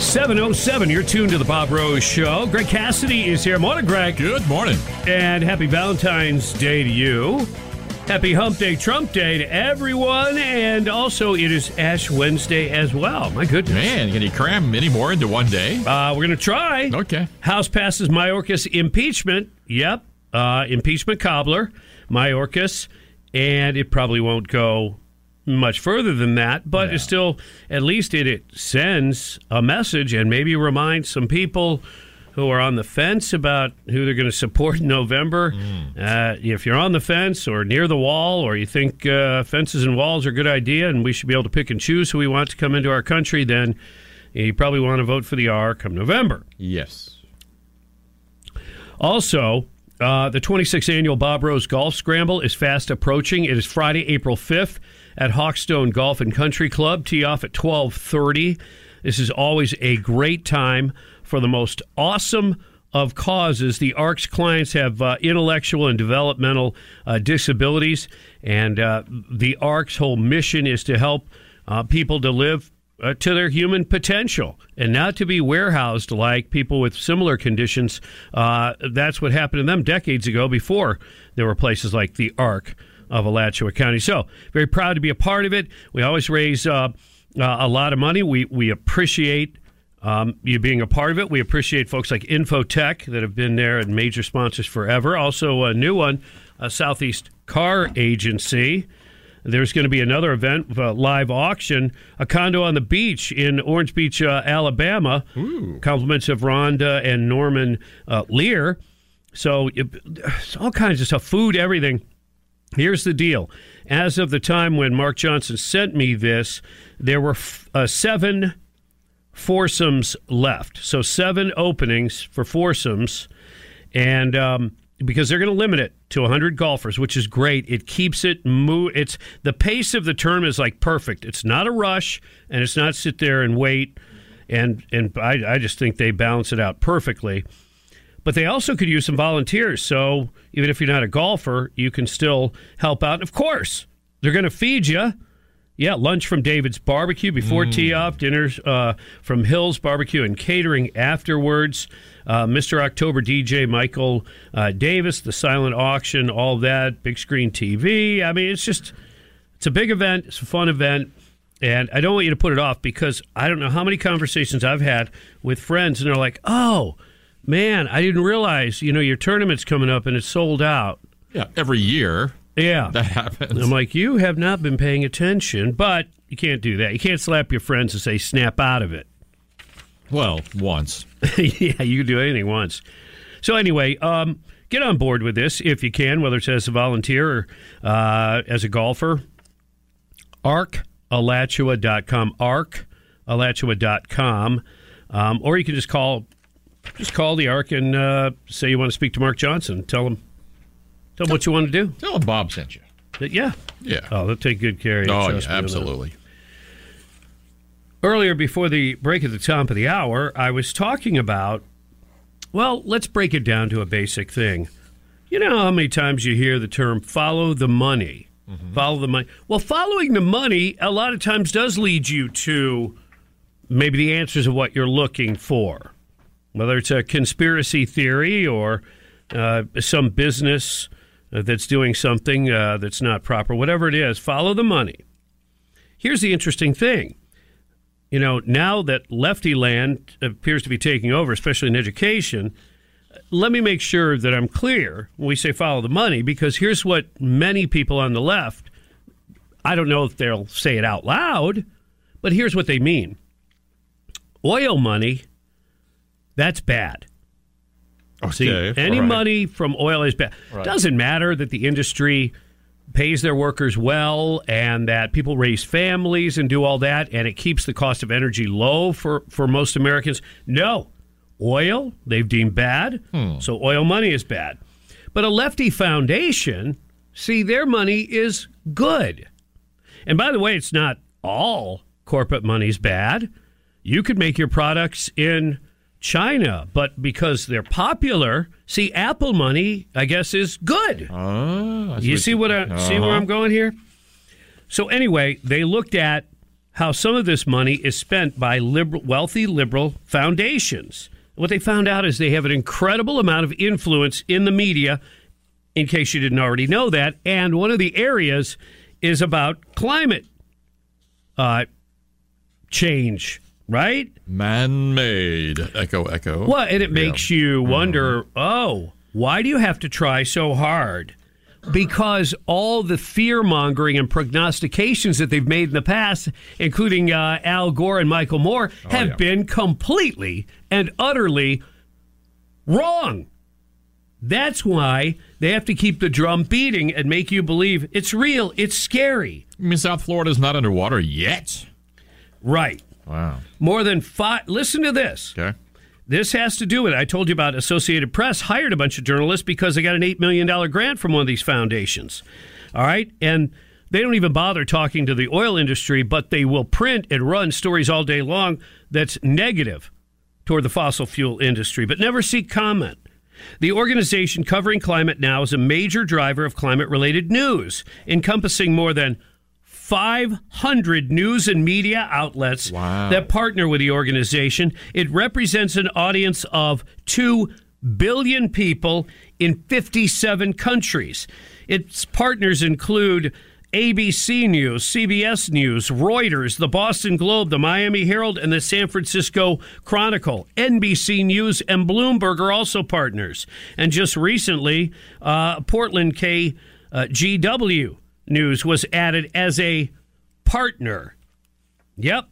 707. You're tuned to the Bob Rose Show. Greg Cassidy is here. Morning, Greg. Good morning. And happy Valentine's Day to you. Happy Hump Day, Trump Day to everyone. And also, it is Ash Wednesday as well. My goodness. Man, can you cram any more into one day? Uh, we're going to try. Okay. House passes Mayorkas impeachment. Yep. Uh, impeachment cobbler, Mayorkas. And it probably won't go much further than that, but Yeah. it's still, at least it, it sends a message and maybe reminds some people who are on the fence about who they're going to support in November. Uh, if you're on the fence or near the wall, or you think uh, fences and walls are a good idea and we should be able to pick and choose who we want to come into our country, then you probably want to vote for the R come November. Yes. Also, uh, the 26th annual Bob Rose Golf Scramble is fast approaching. It is Friday, April 5th at Hawkstone Golf and Country Club. Tee off at 12:30. This is always a great time for the most awesome of causes. The ARC's clients have uh, intellectual and developmental uh, disabilities, and uh, the ARC's whole mission is to help uh, people to live uh, to their human potential and not to be warehoused like people with similar conditions. Uh, that's what happened to them decades ago before there were places like the ARC of Alachua County. So, very proud to be a part of it. We always raise uh, uh, a lot of money. We, we appreciate um, you being a part of it. We appreciate folks like Infotech that have been there and major sponsors forever. Also, a new one, a Southeast Car Agency. There's going to be another event, a live auction, a condo on the beach in Orange Beach, uh, Alabama. Compliments of Rhonda and Norman uh, Lear. So, it, all kinds of stuff, food, everything. Here's the deal. As of the time when Mark Johnson sent me this, there were f- uh, seven foursomes left. So seven openings for foursomes, and um, because they're going to limit it to 100 golfers, which is great. It keeps it move. It's the pace of the term is like perfect. It's not a rush, and it's not sit there and wait. And and I, I just think they balance it out perfectly. But they also could use some volunteers. So even if you're not a golfer, you can still help out. And of course, they're going to feed you. Yeah, lunch from David's Barbecue before tee off, dinners uh, from Hills Barbecue and Catering afterwards. Uh, Mr. October DJ Michael uh, Davis, the silent auction, all that, big screen TV. I mean, it's just, it's a big event. It's a fun event. And I don't want you to put it off because I don't know how many conversations I've had with friends, and they're like, oh, man, I didn't realize, you know, your tournament's coming up and it's sold out. Yeah. Every year Yeah. that happens. I'm like, you have not been paying attention, but you can't do that. You can't slap your friends and say, snap out of it. well, once. yeah, you can do anything once. So, anyway, um, get on board with this if you can, whether it's as a volunteer or uh, as a golfer. ArcAlachua.com. ArcAlachua.com. Um, or you can just call just call the ARC and uh, say you want to speak to Mark Johnson. Tell him, tell him what you want to do. Tell him Bob sent you. But yeah. Yeah. Oh, they'll take good care of you. Oh, yeah, me on that. absolutely. Earlier, before the break at the top of the hour, I was talking about, well, let's break it down to a basic thing. You know how many times you hear the term follow the money? Follow the money. Well, following the money a lot of times does lead you to maybe the answers of what you're looking for, whether it's a conspiracy theory or uh, some business that's doing something uh, that's not proper, whatever it is, follow the money. Here's the interesting thing. You know, now that lefty land appears to be taking over, especially in education, let me make sure that I'm clear when we say follow the money, because here's what many people on the left, I don't know if they'll say it out loud, but here's what they mean oil money, that's bad. See, any right. money from oil is bad. Doesn't matter that the industry pays their workers well and that people raise families and do all that and it keeps the cost of energy low for, for most Americans. No. Oil, they've deemed bad. Hmm. So oil money is bad. But a lefty foundation, see, their money is good. And by the way, it's not all corporate money's bad. You could make your products in China, but because they're popular, see, Apple money, I guess, is good. I You see what I see where I'm going here? So anyway, they looked at how some of this money is spent by liberal, wealthy liberal foundations. What they found out is they have an incredible amount of influence in the media. In case you didn't already know that, and one of the areas is about climate uh, change, right? Man-made. Echo, echo. Well, and it makes you Mm-hmm. wonder, oh, why do you have to try so hard? Because all the fear mongering and prognostications that they've made in the past, including uh, Al Gore and Michael Moore, have Oh, yeah. been completely and utterly wrong. That's why they have to keep the drum beating and make you believe it's real, it's scary. I mean, South Florida's not underwater yet. Right. Wow. More than five. Listen to this. Okay. This has to do with I told you about Associated Press hired a bunch of journalists because they got an $8 million grant from one of these foundations. All right. And they don't even bother talking to the oil industry, but they will print and run stories all day long that's negative toward the fossil fuel industry, but never seek comment. The organization covering climate now is a major driver of climate related news, encompassing more than 500 news and media outlets Wow. that partner with the organization. It represents an audience of 2 billion people in 57 countries. Its partners include ABC News, CBS News, Reuters, the Boston Globe, the Miami Herald, and the San Francisco Chronicle. NBC News and Bloomberg are also partners. And just recently, uh, Portland KGW uh, News was added as a partner. Yep.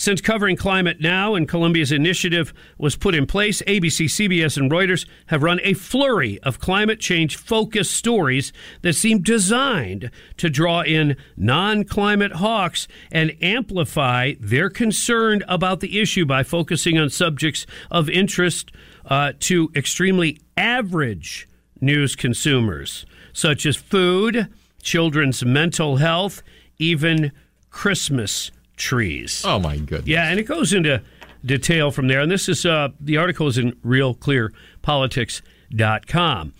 Since covering climate now and Columbia's initiative was put in place, ABC, CBS, and Reuters have run a flurry of climate change focused stories that seem designed to draw in non climate hawks and amplify their concern about the issue by focusing on subjects of interest uh, to extremely average news consumers, such as food, children's mental health, even Christmas trees. Oh my goodness. Yeah, and it goes into detail from there. And this is uh, the article is in realclearpolitics.com.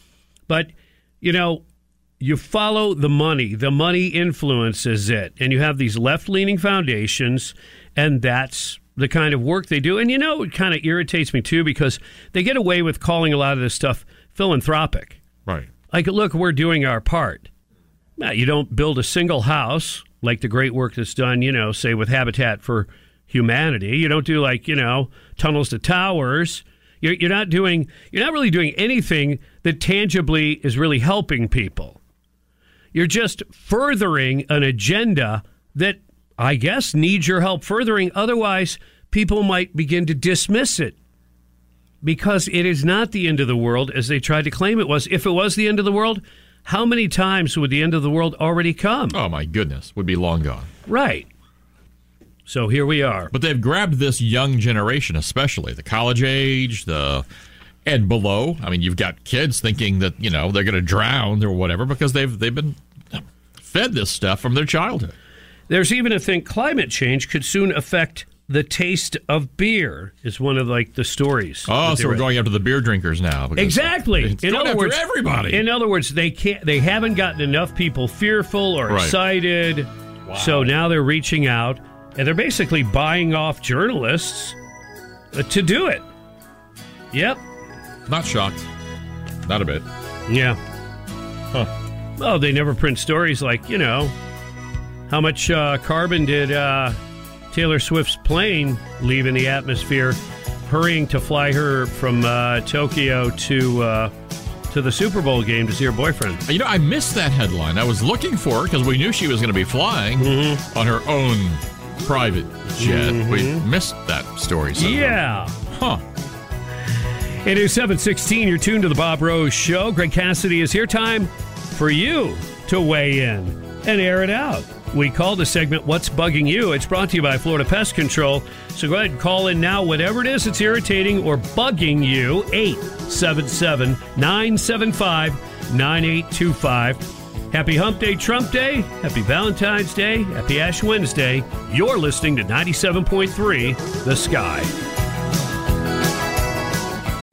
But, you know, you follow the money, the money influences it. And you have these left leaning foundations, and that's the kind of work they do. And, you know, it kind of irritates me too because they get away with calling a lot of this stuff philanthropic. Right. Like, look, we're doing our part. You don't build a single house like the great work that's done, you know, say with Habitat for Humanity. You don't do like, you know, tunnels to towers. You're, you're not doing, you're not really doing anything that tangibly is really helping people. You're just furthering an agenda that I guess needs your help furthering. Otherwise, people might begin to dismiss it because it is not the end of the world as they tried to claim it was. If it was the end of the world, how many times would the end of the world already come? Oh my goodness. Would be long gone. Right. So here we are. But they've grabbed this young generation, especially the college age, the and below. I mean, you've got kids thinking that you know they're going to drown or whatever because they've they've been fed this stuff from their childhood. There's even a thing climate change could soon affect the taste of beer is one of like the stories. Oh, so we're were- going after the beer drinkers now. Exactly. In going other after words, everybody. In other words, they can't. They haven't gotten enough people fearful or Right. excited. So now they're reaching out and they're basically buying off journalists uh, to do it. Yep. Not shocked. Not a bit. Yeah. Huh. Well, they never print stories like you know how much uh, carbon did uh, Taylor Swift's plane leaving the atmosphere, hurrying to fly her from uh, Tokyo to uh, to the Super Bowl game to see her boyfriend. You know, I missed that headline. I was looking for it because we knew she was going to be flying Mm-hmm. on her own private jet. We missed that story. Yeah. Huh. It is 716. You're tuned to the Bob Rose Show. Greg Cassidy is here. Time for you to weigh in and air it out. We call the segment What's Bugging You? It's brought to you by Florida Pest Control. So go ahead and call in now, whatever it is that's irritating or bugging you. 877 975 9825. Happy Hump Day, Trump Day. Happy Valentine's Day. Happy Ash Wednesday. You're listening to 97.3 The Sky.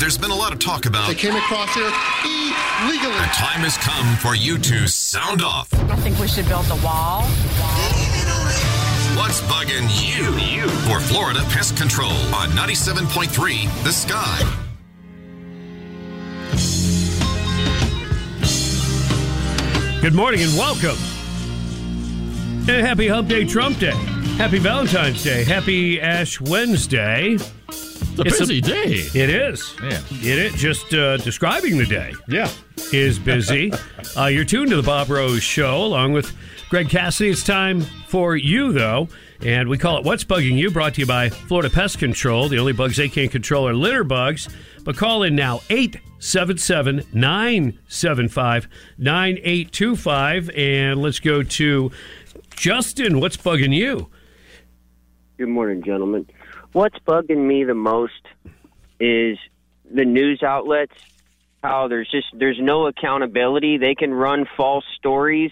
There's been a lot of talk about They came across here illegally. the time has come for you to sound off. I think we should build the wall. What's bugging you? For Florida Pest Control on 97.3 The Sky. Good morning and welcome. And happy Hump Day, Trump Day. Happy Valentine's Day. Happy Ash Wednesday. It's a It's a- busy day. It is. Yeah. It is. Just uh, describing the day Yeah. is busy. uh, you're tuned to the Bob Rose Show along with Greg Cassidy. It's time for you, though. And we call it What's Bugging You, brought to you by Florida Pest Control. The only bugs they can't control are litter bugs. But call in now, 877 975 9825. And let's go to Justin. What's bugging you? Good morning, gentlemen. What's bugging me the most is the news outlets. How there's just there's no accountability. They can run false stories,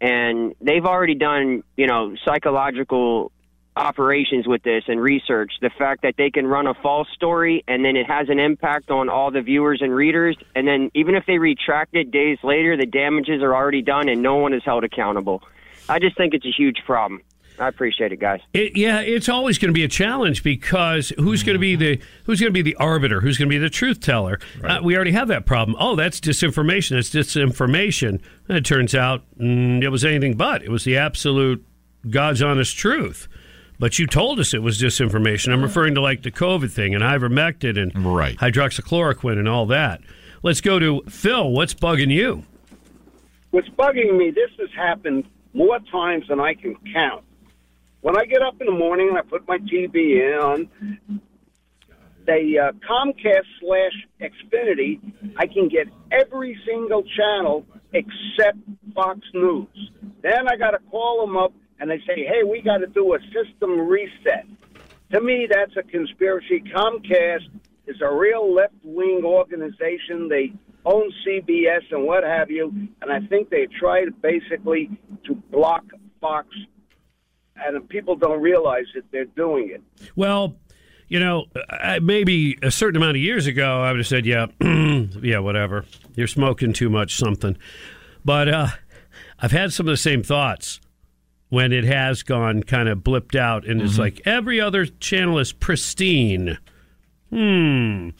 and they've already done you know psychological operations with this and research. The fact that they can run a false story and then it has an impact on all the viewers and readers, and then even if they retract it days later, the damages are already done and no one is held accountable. I just think it's a huge problem. I appreciate it, guys. It, yeah, it's always going to be a challenge because who's going to be the who's going to be the arbiter? Who's going to be the truth teller? Uh, we already have that problem. Oh, that's disinformation. That's disinformation. And it turns out mm, it was anything but. It was the absolute God's honest truth. But you told us it was disinformation. I'm referring to like the COVID thing and ivermectin and right. hydroxychloroquine and all that. Let's go to Phil. What's bugging you? What's bugging me, this has happened more times than I can count. When I get up in the morning and I put my TV on the uh, Comcast slash Xfinity, I can get every single channel except Fox News. Then I got to call them up and they say, hey, we got to do a system reset. To me, that's a conspiracy. Comcast is a real left wing organization. They own CBS and what have you, and I think they tried basically to block Fox, and people don't realize that they're doing it. Well, you know, maybe a certain amount of years ago, I would have said, "Yeah, yeah, whatever. You're smoking too much something." But uh, I've had some of the same thoughts when it has gone kind of blipped out, and it's like every other channel is pristine. Hmm.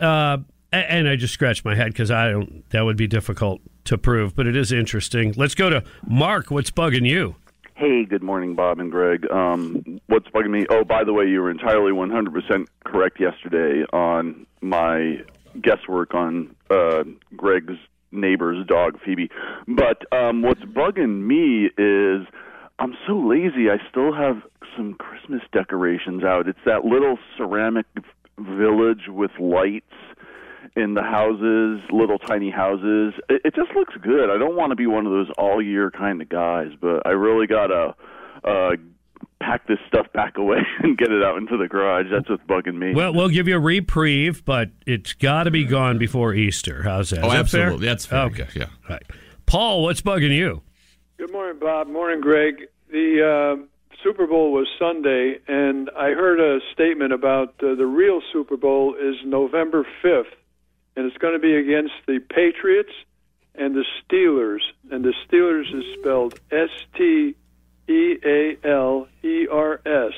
Uh, and I just scratched my head because I don't. That would be difficult to prove, but it is interesting. Let's go to Mark. What's bugging you? Hey, good morning, Bob and Greg. Um, what's bugging me? Oh, by the way, you were entirely 100% correct yesterday on my guesswork on uh, Greg's neighbor's dog, Phoebe. But um, what's bugging me is I'm so lazy. I still have some Christmas decorations out. It's that little ceramic village with lights in the houses, little tiny houses. It, it just looks good. I don't want to be one of those all year kind of guys, but I really gotta uh, pack this stuff back away and get it out into the garage. That's what's bugging me. Well, we'll give you a reprieve, but it's got to be gone before Easter. How's that? Oh, Is that fair? That's fair. Okay. Yeah. Right. Paul, what's bugging you? Good morning, Bob. Morning, Greg. The uh, Super Bowl was Sunday, and I heard a statement about uh, the real Super Bowl is November 5th, and it's going to be against the Patriots and the Steelers. And the Steelers is spelled S T E A L E R S.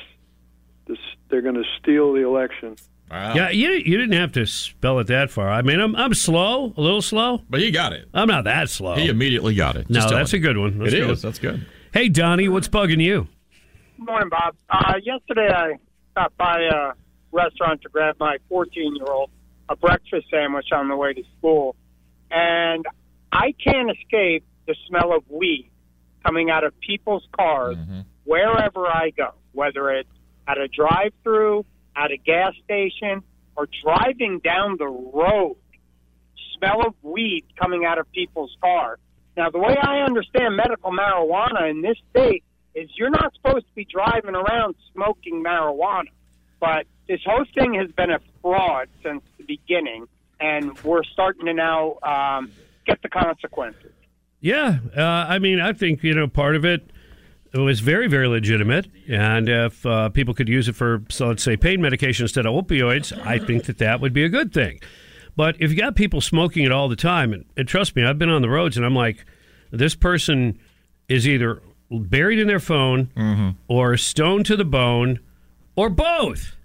They're going to steal the election. Wow. Yeah, you you didn't have to spell it that far. I mean, I'm I'm slow, a little slow, but he got it. I'm not that slow. He immediately got it. No, Just tell that's him. a good one. That's It good is. one. That's good. Hey, Donnie, what's bugging you? Morning, Bob. Uh, yesterday, I stopped by a restaurant to grab my 14 year old a breakfast sandwich on the way to school, and I can't escape the smell of weed coming out of people's cars mm-hmm. wherever I go, whether it's at a drive through, at a gas station, or driving down the road. Smell of weed coming out of people's cars. Now, the way I understand medical marijuana in this state is you're not supposed to be driving around smoking marijuana. But this whole thing has been a fraud since the beginning, and we're starting to now um, get the consequences. Yeah, uh, I mean, I think you know part of it was very, very legitimate, and if uh, people could use it for, so let's say, pain medication instead of opioids, I think that that would be a good thing. But if you got people smoking it all the time, and, and trust me, I've been on the roads, and I'm like, this person is either buried in their phone or stoned to the bone, or both.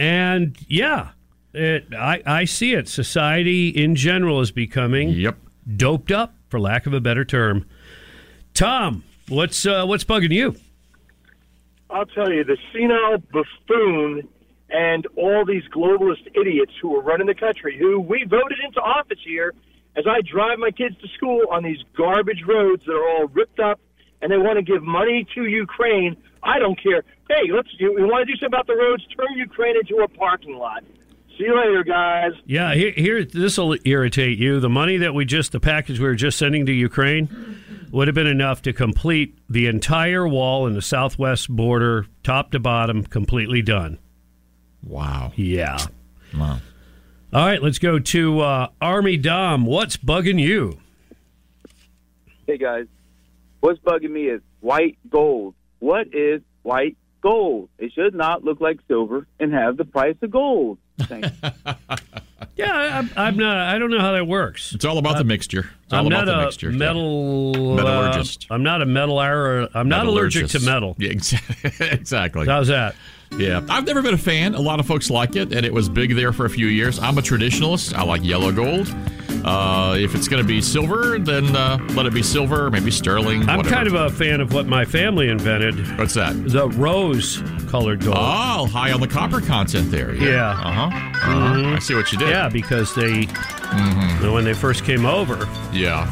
Yeah. And yeah, it, I, I see it. Society in general is becoming yep. doped up, for lack of a better term. Tom, what's uh, what's bugging you? I'll tell you, the senile buffoon and all these globalist idiots who are running the country, who we voted into office here, as I drive my kids to school on these garbage roads that are all ripped up, and they want to give money to Ukraine. I don't care. Hey, let's. You, you want to do something about the roads? Turn Ukraine into a parking lot. See you later, guys. Yeah, here, here this will irritate you. The money that we just, the package we were just sending to Ukraine, would have been enough to complete the entire wall in the southwest border, top to bottom, completely done. Wow. Yeah. Wow. All right, let's go to uh, Army Dom. What's bugging you? Hey guys, what's bugging me is white gold. What is white gold? It should not look like silver and have the price of gold. Thanks. Yeah, I, I'm, I'm not. I don't know how that works. It's all about the mixture. It's all I'm about not the a mixture. yeah. metal Metallurgist. uh, I'm not a metal. I'm not allergic to metal. Yeah, exa- exactly. How's that? Yeah, I've never been a fan. A lot of folks like it, and it was big there for a few years. I'm a traditionalist. I like yellow gold. Uh, if it's going to be silver, then uh, let it be silver, maybe sterling. I'm whatever. kind of a fan of what my family invented. What's that? The rose-colored gold. Oh, high on the copper content there. Yeah. Uh huh. Uh-huh. Mhm. I see what you did. Yeah, because they, Mm-hmm. when they first came over, Yeah.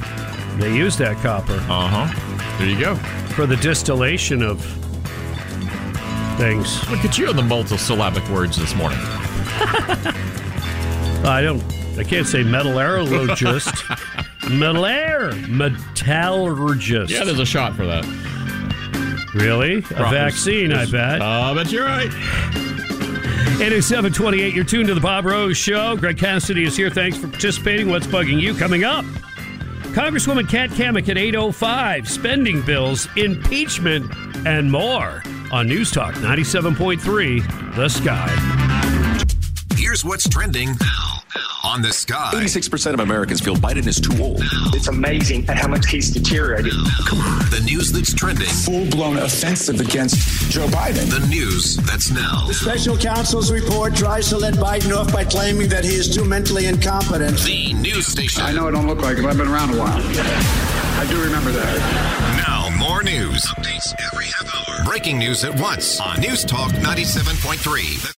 they used that copper. Uh huh. There you go. For the distillation of things. Look at you on the multisyllabic words this morning. I don't. I can't say metallurgist. Metal metallurgist. Yeah, there's a shot for that. Really? A Promise. vaccine, I Yes. bet. Uh, I bet you're right. It is 728. You're tuned to the Bob Rose Show. Greg Cassidy is here. Thanks for participating. What's bugging you? Coming up. Congresswoman Kat Cammack at 805. Spending bills, impeachment, and more on News Talk 97.3 The Sky. Here's what's trending on the sky. 86% of Americans feel Biden is too old. It's amazing at how much he's deteriorated. Come on. The news that's trending. Full blown offensive against Joe Biden. The news that's now. The special counsel's report tries to let Biden off by claiming that he is too mentally incompetent. The news station. I know I don't look like it, but I've been around a while. I do remember that. Now, more news. Updates every half hour. Breaking news at once on News Talk 97.3.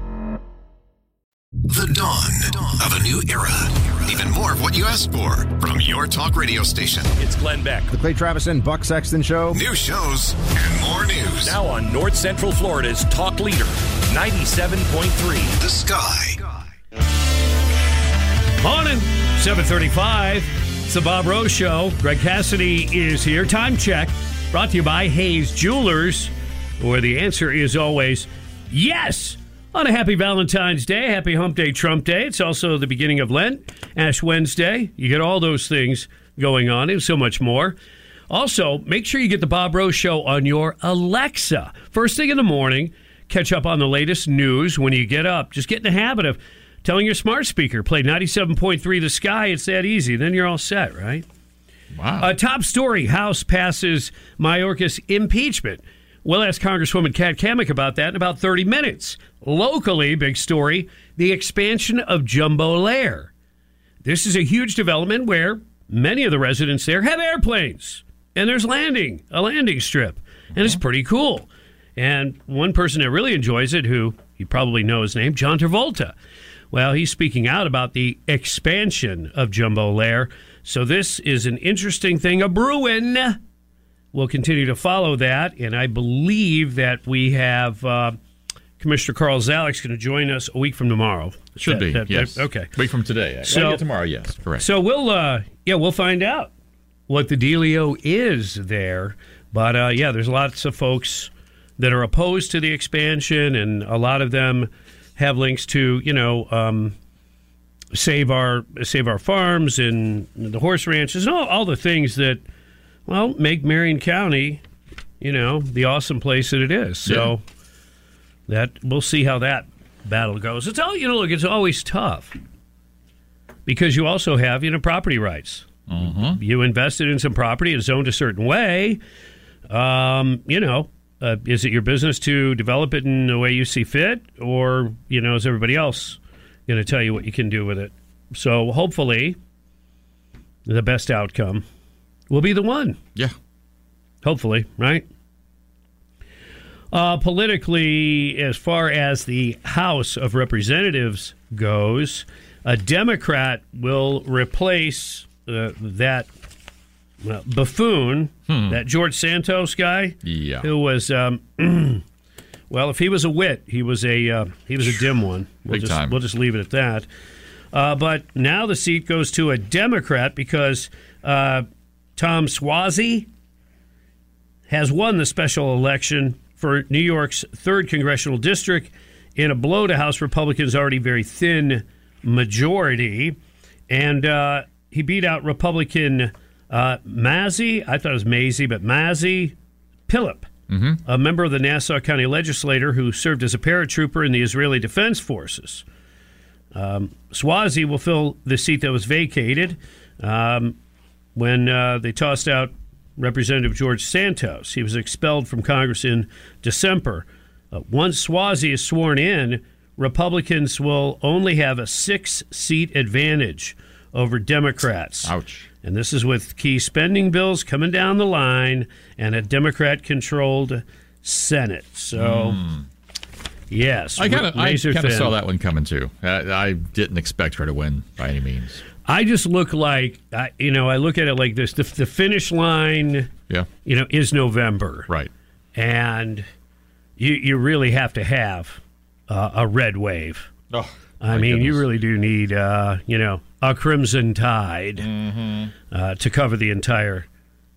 The dawn of a new era. Even more of what you asked for from your talk radio station. It's Glenn Beck. The Clay Travis and Buck Sexton Show. New shows and more news. Now on North Central Florida's talk leader, 97.3. The Sky. Morning, 735. It's the Bob Rose Show. Greg Cassidy is here. Time check brought to you by Hayes Jewelers, where the answer is always yes. On a happy Valentine's Day, happy Hump Day, Trump Day. It's also the beginning of Lent, Ash Wednesday. You get all those things going on and so much more. Also, make sure you get the Bob Rose Show on your Alexa. First thing in the morning, catch up on the latest news when you get up. Just get in the habit of telling your smart speaker, play 97.3 The Sky. It's that easy. Then you're all set, right? Wow. A top story House passes Mayorkas impeachment. We'll ask Congresswoman Kat Cammack about that in about 30 minutes. Locally, big story the expansion of Jumbolair. This is a huge development where many of the residents there have airplanes, and there's landing, a landing strip, and it's uh-huh. pretty cool. And one person that really enjoys it, who you probably know his name, John Travolta. Well, he's speaking out about the expansion of Jumbolair. So this is an interesting thing a brewing. We'll continue to follow that, and I believe that we have uh, Commissioner Carl Zalak's going to join us a week from tomorrow. Should That- be. that- yes. okay. Week from today. actually. So- Yeah, tomorrow. Yes. Correct. So we'll, uh, yeah, we'll find out what the dealio is there. But uh, yeah, there's lots of folks that are opposed to the expansion, and a lot of them have links to, you know, um, save our save our farms and the horse ranches and all, all the things that, well, make Marion County, you know, the awesome place that it is. So that we'll see how that battle goes. It's all you know. Look, it's always tough because you also have you know property rights. Mm-hmm. You invested in some property, it's zoned a certain way. Um, you know, uh, is it your business to develop it in the way you see fit, or you know, is everybody else going to tell you what you can do with it? So hopefully, the best outcome will be the one. Yeah. Hopefully, right? Uh, politically, as far as the House of Representatives goes, a Democrat will replace uh, that buffoon, that George Santos guy, Yeah. who was. Um, well, if he was a wit, he was a uh, he was a dim one. We'll Big just, time. We'll just leave it at that. Uh, but now the seat goes to a Democrat because uh, Tom Suozzi has won the special election for New York's third congressional district in a blow to House Republicans' already very thin majority, and uh, he beat out Republican uh, Mazzy. I thought it was Mazie, but Mazzy Philip, a member of the Nassau County Legislature who served as a paratrooper in the Israeli Defense Forces. Um, Suozzi will fill the seat that was vacated um, when uh, they tossed out Representative George Santos. He was expelled from Congress in December. Uh, once Suozzi is sworn in, Republicans will only have a six seat advantage over Democrats. Ouch. And this is with key spending bills coming down the line and a Democrat controlled Senate. So, yes. Hmm. I kind of I kind of saw that one coming too. I, I didn't expect her to win by any means. I just look like I, you know. I look at it like this: the, the finish line, Yeah. you know, is November, right? And you you really have to have uh, a red wave. Oh, I mean, you really do need, uh, you know, a crimson tide Mm-hmm. uh, to cover the entire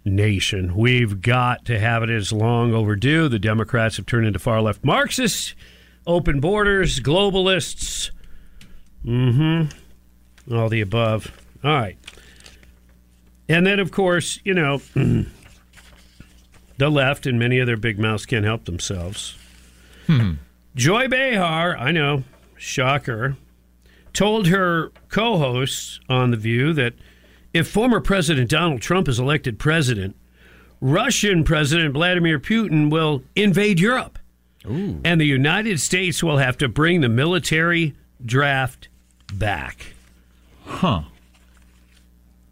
nation. We've got to have it. as long overdue. The Democrats have turned into far left Marxists, open borders, globalists. Mm-hmm. All the above. All right. And then, of course, you know, the left and many of their big mouths can't help themselves. Hmm. Joy Behar, I know, shocker, told her co hosts on The View that if former President Donald Trump is elected president, Russian President Vladimir Putin will invade Europe. And the United States will have to bring the military draft back. Huh.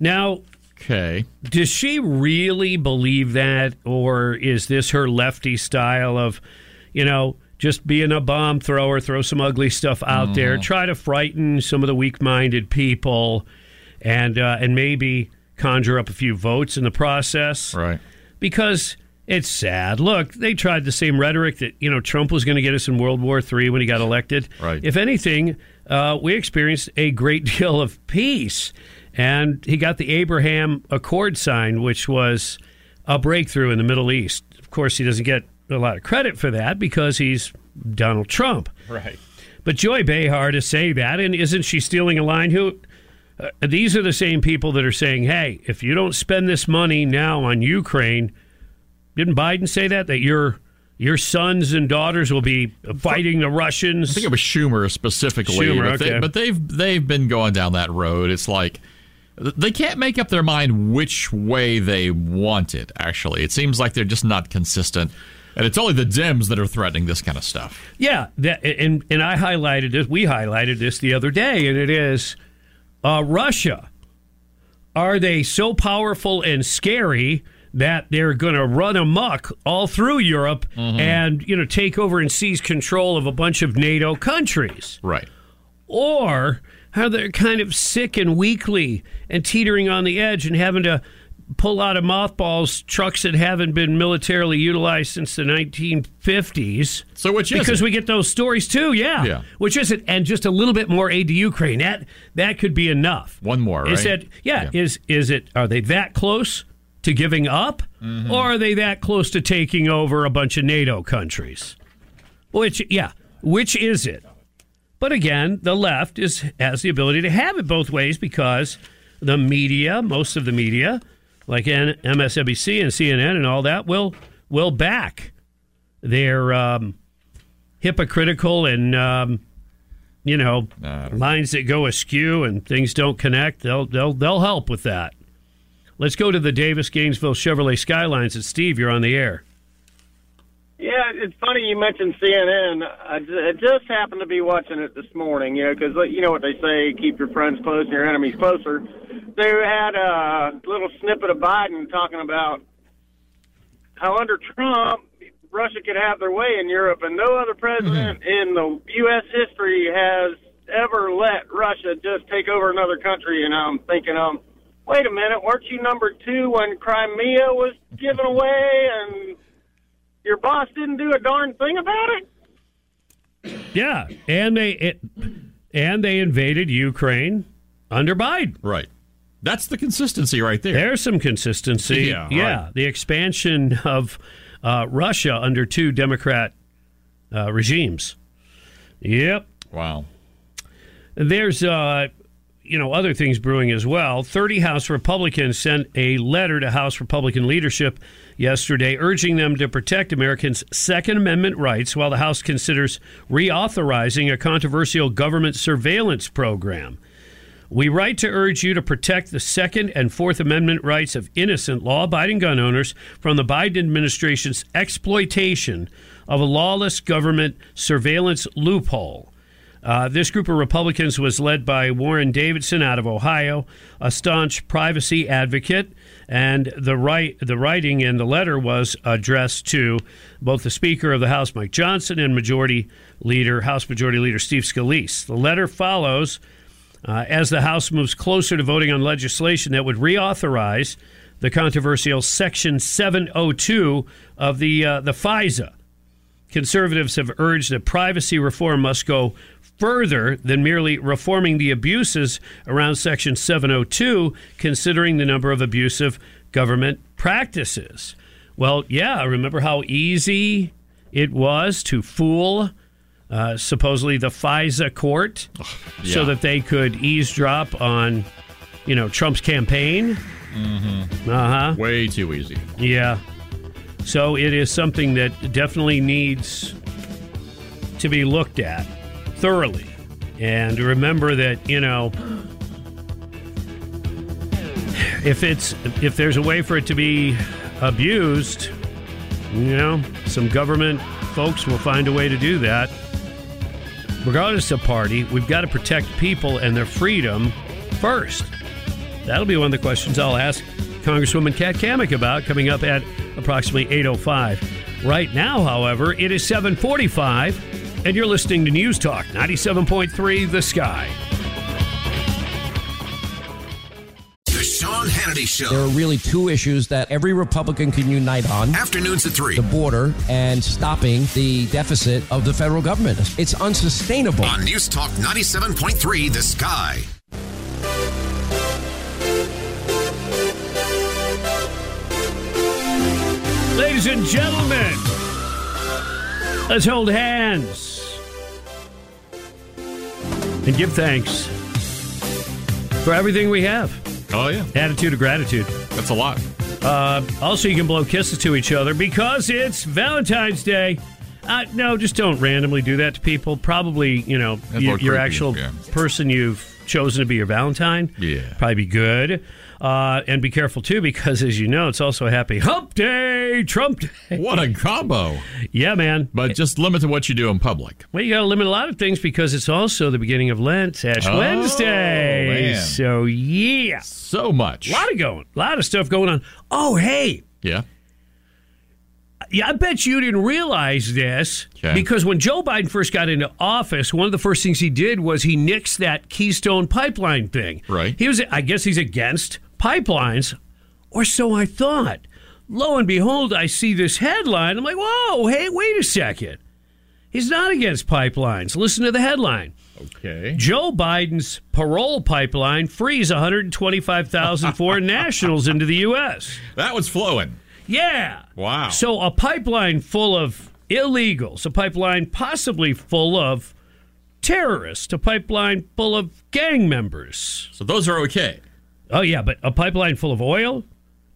Now, Okay. does she really believe that, or is this her lefty style of, you know, just being a bomb thrower, throw some ugly stuff out there, try to frighten some of the weak-minded people, and uh, and maybe conjure up a few votes in the process? Right. Because it's sad. Look, they tried the same rhetoric that you know Trump was going to get us in World War III when he got elected. Right. If anything, uh, we experienced a great deal of peace, and he got the Abraham Accord signed, which was a breakthrough in the Middle East. Of course, he doesn't get a lot of credit for that because he's Donald Trump. Right. But Joy Behar to say that, and isn't she stealing a line? Who? Uh, these are the same people that are saying, "Hey, if you don't spend this money now on Ukraine, didn't Biden say that that your your sons and daughters will be fighting the Russians?" I think it was Schumer specifically, Schumer, but, they, but they've they've been going down that road. It's like they can't make up their mind which way they want it. Actually, it seems like they're just not consistent, and it's only the Dems that are threatening this kind of stuff. Yeah, that, and and I highlighted this. We highlighted this the other day, and it is uh, Russia. Are they so powerful and scary that they're going to run amok all through Europe mm-hmm. and you know take over and seize control of a bunch of NATO countries? Right. Or how they're kind of sick and weakly and teetering on the edge and having to pull out of mothballs trucks that haven't been militarily utilized since the 1950s? So which is because it? we get those stories too, yeah. Yeah. Which is it? And just a little bit more aid to Ukraine. That that could be enough. One more, Is right? that yeah, Is is it? Are they that close to giving up, Mm-hmm. or are they that close to taking over a bunch of NATO countries? Which yeah, which is it? But again, the left is has the ability to have it both ways because the media, most of the media, like MSNBC and CNN and all that, will will back their um, hypocritical and um, you know lines that go askew and things don't connect. They'll they'll they'll help with that. Let's go to the Davis Gainesville Chevrolet Skylines. And Steve, you're on the air. Yeah, it's funny you mentioned CNN. I just happened to be watching it this morning, you know, because you know what they say: keep your friends close and your enemies closer. They had a little snippet of Biden talking about how under Trump, Russia could have their way in Europe, and no other president in the U.S. history has ever let Russia just take over another country. And I'm thinking, um, wait a minute, weren't you number two when Crimea was given away and your boss didn't do a darn thing about it? Yeah, and they it, and they invaded Ukraine under Biden. Right. That's the consistency right there. There's some consistency. Yeah, yeah. right. The expansion of uh, Russia under two Democrat uh, regimes. Yep. Wow. There's, uh, you know, other things brewing as well. 30 House Republicans sent a letter to House Republican leadership yesterday urging them to protect Americans' Second Amendment rights while the House considers reauthorizing a controversial government surveillance program. We write to urge you to protect the Second and Fourth Amendment rights of innocent, law abiding gun owners from the Biden administration's exploitation of a lawless government surveillance loophole. Uh, this group of Republicans was led by Warren Davidson out of Ohio, a staunch privacy advocate, and the right the writing in the letter was addressed to both the Speaker of the House, Mike Johnson, and Majority Leader House Majority Leader Steve Scalise. The letter follows uh, as the House moves closer to voting on legislation that would reauthorize the controversial Section 702 of the uh, the FISA. Conservatives have urged that privacy reform must go further than merely reforming the abuses around Section 702, considering the number of abusive government practices. Well, yeah, remember how easy it was to fool uh, supposedly the FISA court so that they could eavesdrop on, you know, Trump's campaign? Mm-hmm. Uh huh. Way too easy. Yeah. So it is something that definitely needs to be looked at thoroughly. And remember that, you know, if it's if there's a way for it to be abused, you know, some government folks will find a way to do that. Regardless of party, we've got to protect people and their freedom first. That'll be one of the questions I'll ask Congresswoman Kat Cammack about coming up at approximately 8.05. Right now, however, it is 745, and you're listening to News Talk 97.3 The Sky. The Sean Hannity Show. There are really two issues that every Republican can unite on Afternoons at 3 the border and stopping the deficit of the federal government. It's unsustainable. on News Talk 97.3 The Sky. Ladies and gentlemen, let's hold hands and give thanks for everything we have. Oh, yeah. Attitude of gratitude. That's a lot. Uh, also, you can blow kisses to each other because it's Valentine's Day. Uh, no, just don't randomly do that to people. Probably, you know, your creepy, actual yeah. person you've chosen to be your Valentine. Yeah. Probably be good. Uh, and be careful, too, because as you know, it's also a happy hump day, Trump day. What a combo. Yeah, man. But just limit to what you do in public. Well, you got to limit a lot of things because it's also the beginning of Lent, Ash Oh, Wednesday. man. So, yeah. So much. A lot of going, a lot of stuff going on. Oh, hey. Yeah. Yeah, I bet you didn't realize this Okay. because when Joe Biden first got into office, one of the first things he did was he nixed that Keystone pipeline thing. Right. He was, I guess, he's against pipelines, or so I thought. Lo and behold, I see this headline. I'm like, whoa, hey, wait a second. He's not against pipelines. Listen to the headline. Okay. Joe Biden's parole pipeline frees 125,000 foreign nationals into the U.S. That was flowing. Yeah. Wow. So a pipeline full of illegals, a pipeline possibly full of terrorists, a pipeline full of gang members. So those are okay. Oh, yeah, but a pipeline full of oil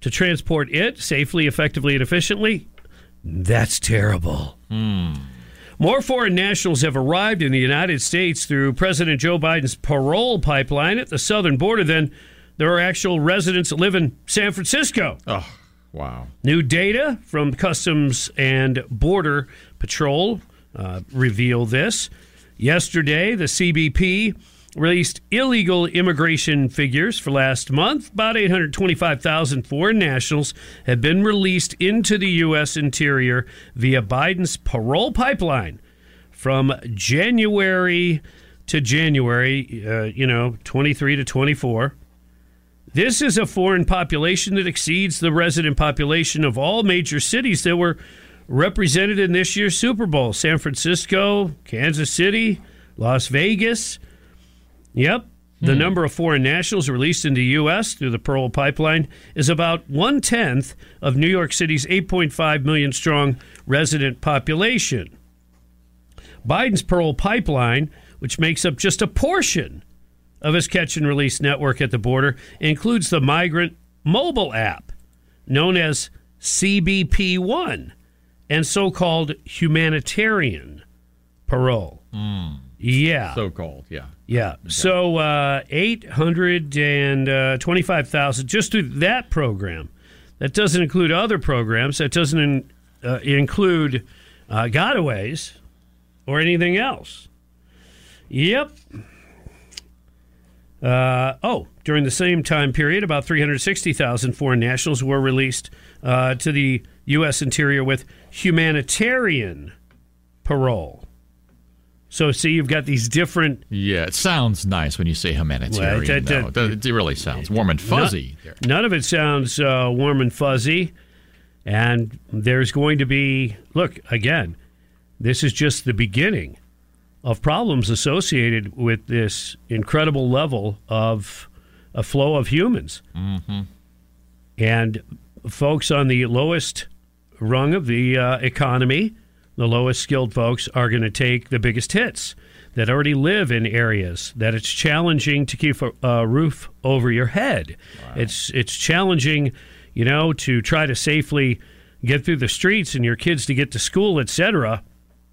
to transport it safely, effectively, and efficiently? That's terrible. More foreign nationals have arrived in the United States through President Joe Biden's parole pipeline at the southern border than there are actual residents that live in San Francisco. Oh. Wow. New data from Customs and Border Patrol uh, reveal this. Yesterday, the CBP released illegal immigration figures for last month. About 825,000 foreign nationals have been released into the U.S. interior via Biden's parole pipeline from January to January, uh, you know, 23 to 24. This is a foreign population that exceeds the resident population of all major cities that were represented in this year's Super Bowl San Francisco, Kansas City, Las Vegas. Yep. The hmm. number of foreign nationals released into the U.S. through the Parole Pipeline is about one tenth of New York City's 8.5 million strong resident population. Biden's Parole Pipeline, which makes up just a portion of his catch and release network at the border, includes the migrant mobile app known as CBP One and so called humanitarian parole. Hmm. Yeah. So called, yeah. Yeah. So uh, 825,000 just through that program. That doesn't include other programs. That doesn't in, uh, include uh, gotaways or anything else. Yep. Uh, oh, during the same time period, about 360,000 foreign nationals were released uh, to the U.S. interior with humanitarian parole. So, see, you've got these different. Yeah, it sounds nice when you say humanitarian. Well, that- that- It, it really sounds warm and fuzzy. None, none of it sounds uh, warm and fuzzy. And there's going to be, look, again, this is just the beginning of problems associated with this incredible level of a flow of humans. Mm-hmm. And folks on the lowest rung of the uh, economy, the lowest skilled folks, are going to take the biggest hits that already live in areas that it's challenging to keep a, a roof over your head. It's it's challenging, you know, to try to safely get through the streets and your kids to get to school, etc.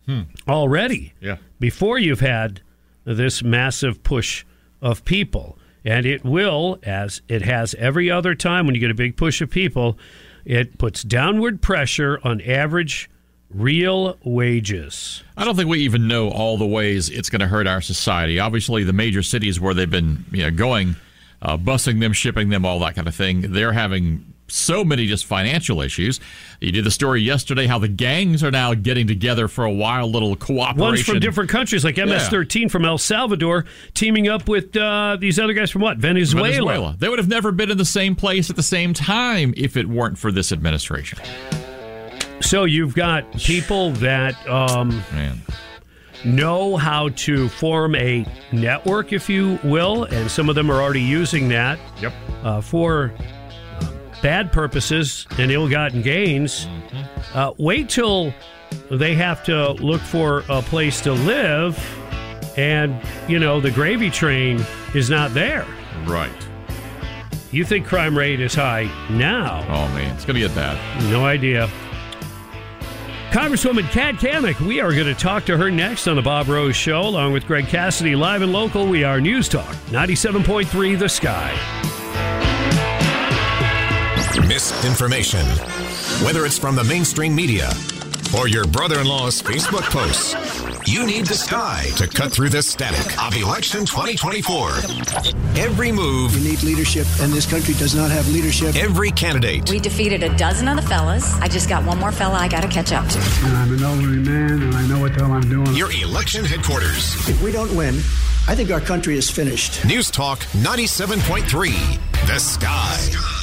Hmm. Already, Yeah. before you've had this massive push of people. And it will, as it has every other time when you get a big push of people, it puts downward pressure on average real wages. I don't think we even know all the ways it's going to hurt our society. Obviously, the major cities where they've been you know, going, uh, busing them, shipping them, all that kind of thing, they're having so many just financial issues. You did the story yesterday how the gangs are now getting together for a wild little cooperation. Ones from different countries, like MS-13 from El Salvador, teaming up with uh, these other guys from what? Venezuela. Venezuela. They would have never been in the same place at the same time if it weren't for this administration. So you've got people that um, know how to form a network, if you will, and some of them are already using that yep. uh, for uh, bad purposes and ill-gotten gains. Uh, wait till they have to look for a place to live, and you know the gravy train is not there. Right. You think crime rate is high now? Oh man, it's going to get bad. No idea. Congresswoman Kat Cammack, we are going to talk to her next on the Bob Rose Show, along with Greg Cassidy, live and local. We are News Talk 97.3 The Sky. Misinformation. Whether it's from the mainstream media or your brother in law's Facebook posts, you need the sky to cut through the static of election 2024. Every move. You need leadership, and this country does not have leadership. Every candidate. We defeated a dozen of the fellas. I just got one more fella I got to catch up to. I'm an elderly man, and I know what the hell I'm doing. Your election headquarters. If we don't win, I think our country is finished. News Talk 97.3. The Sky.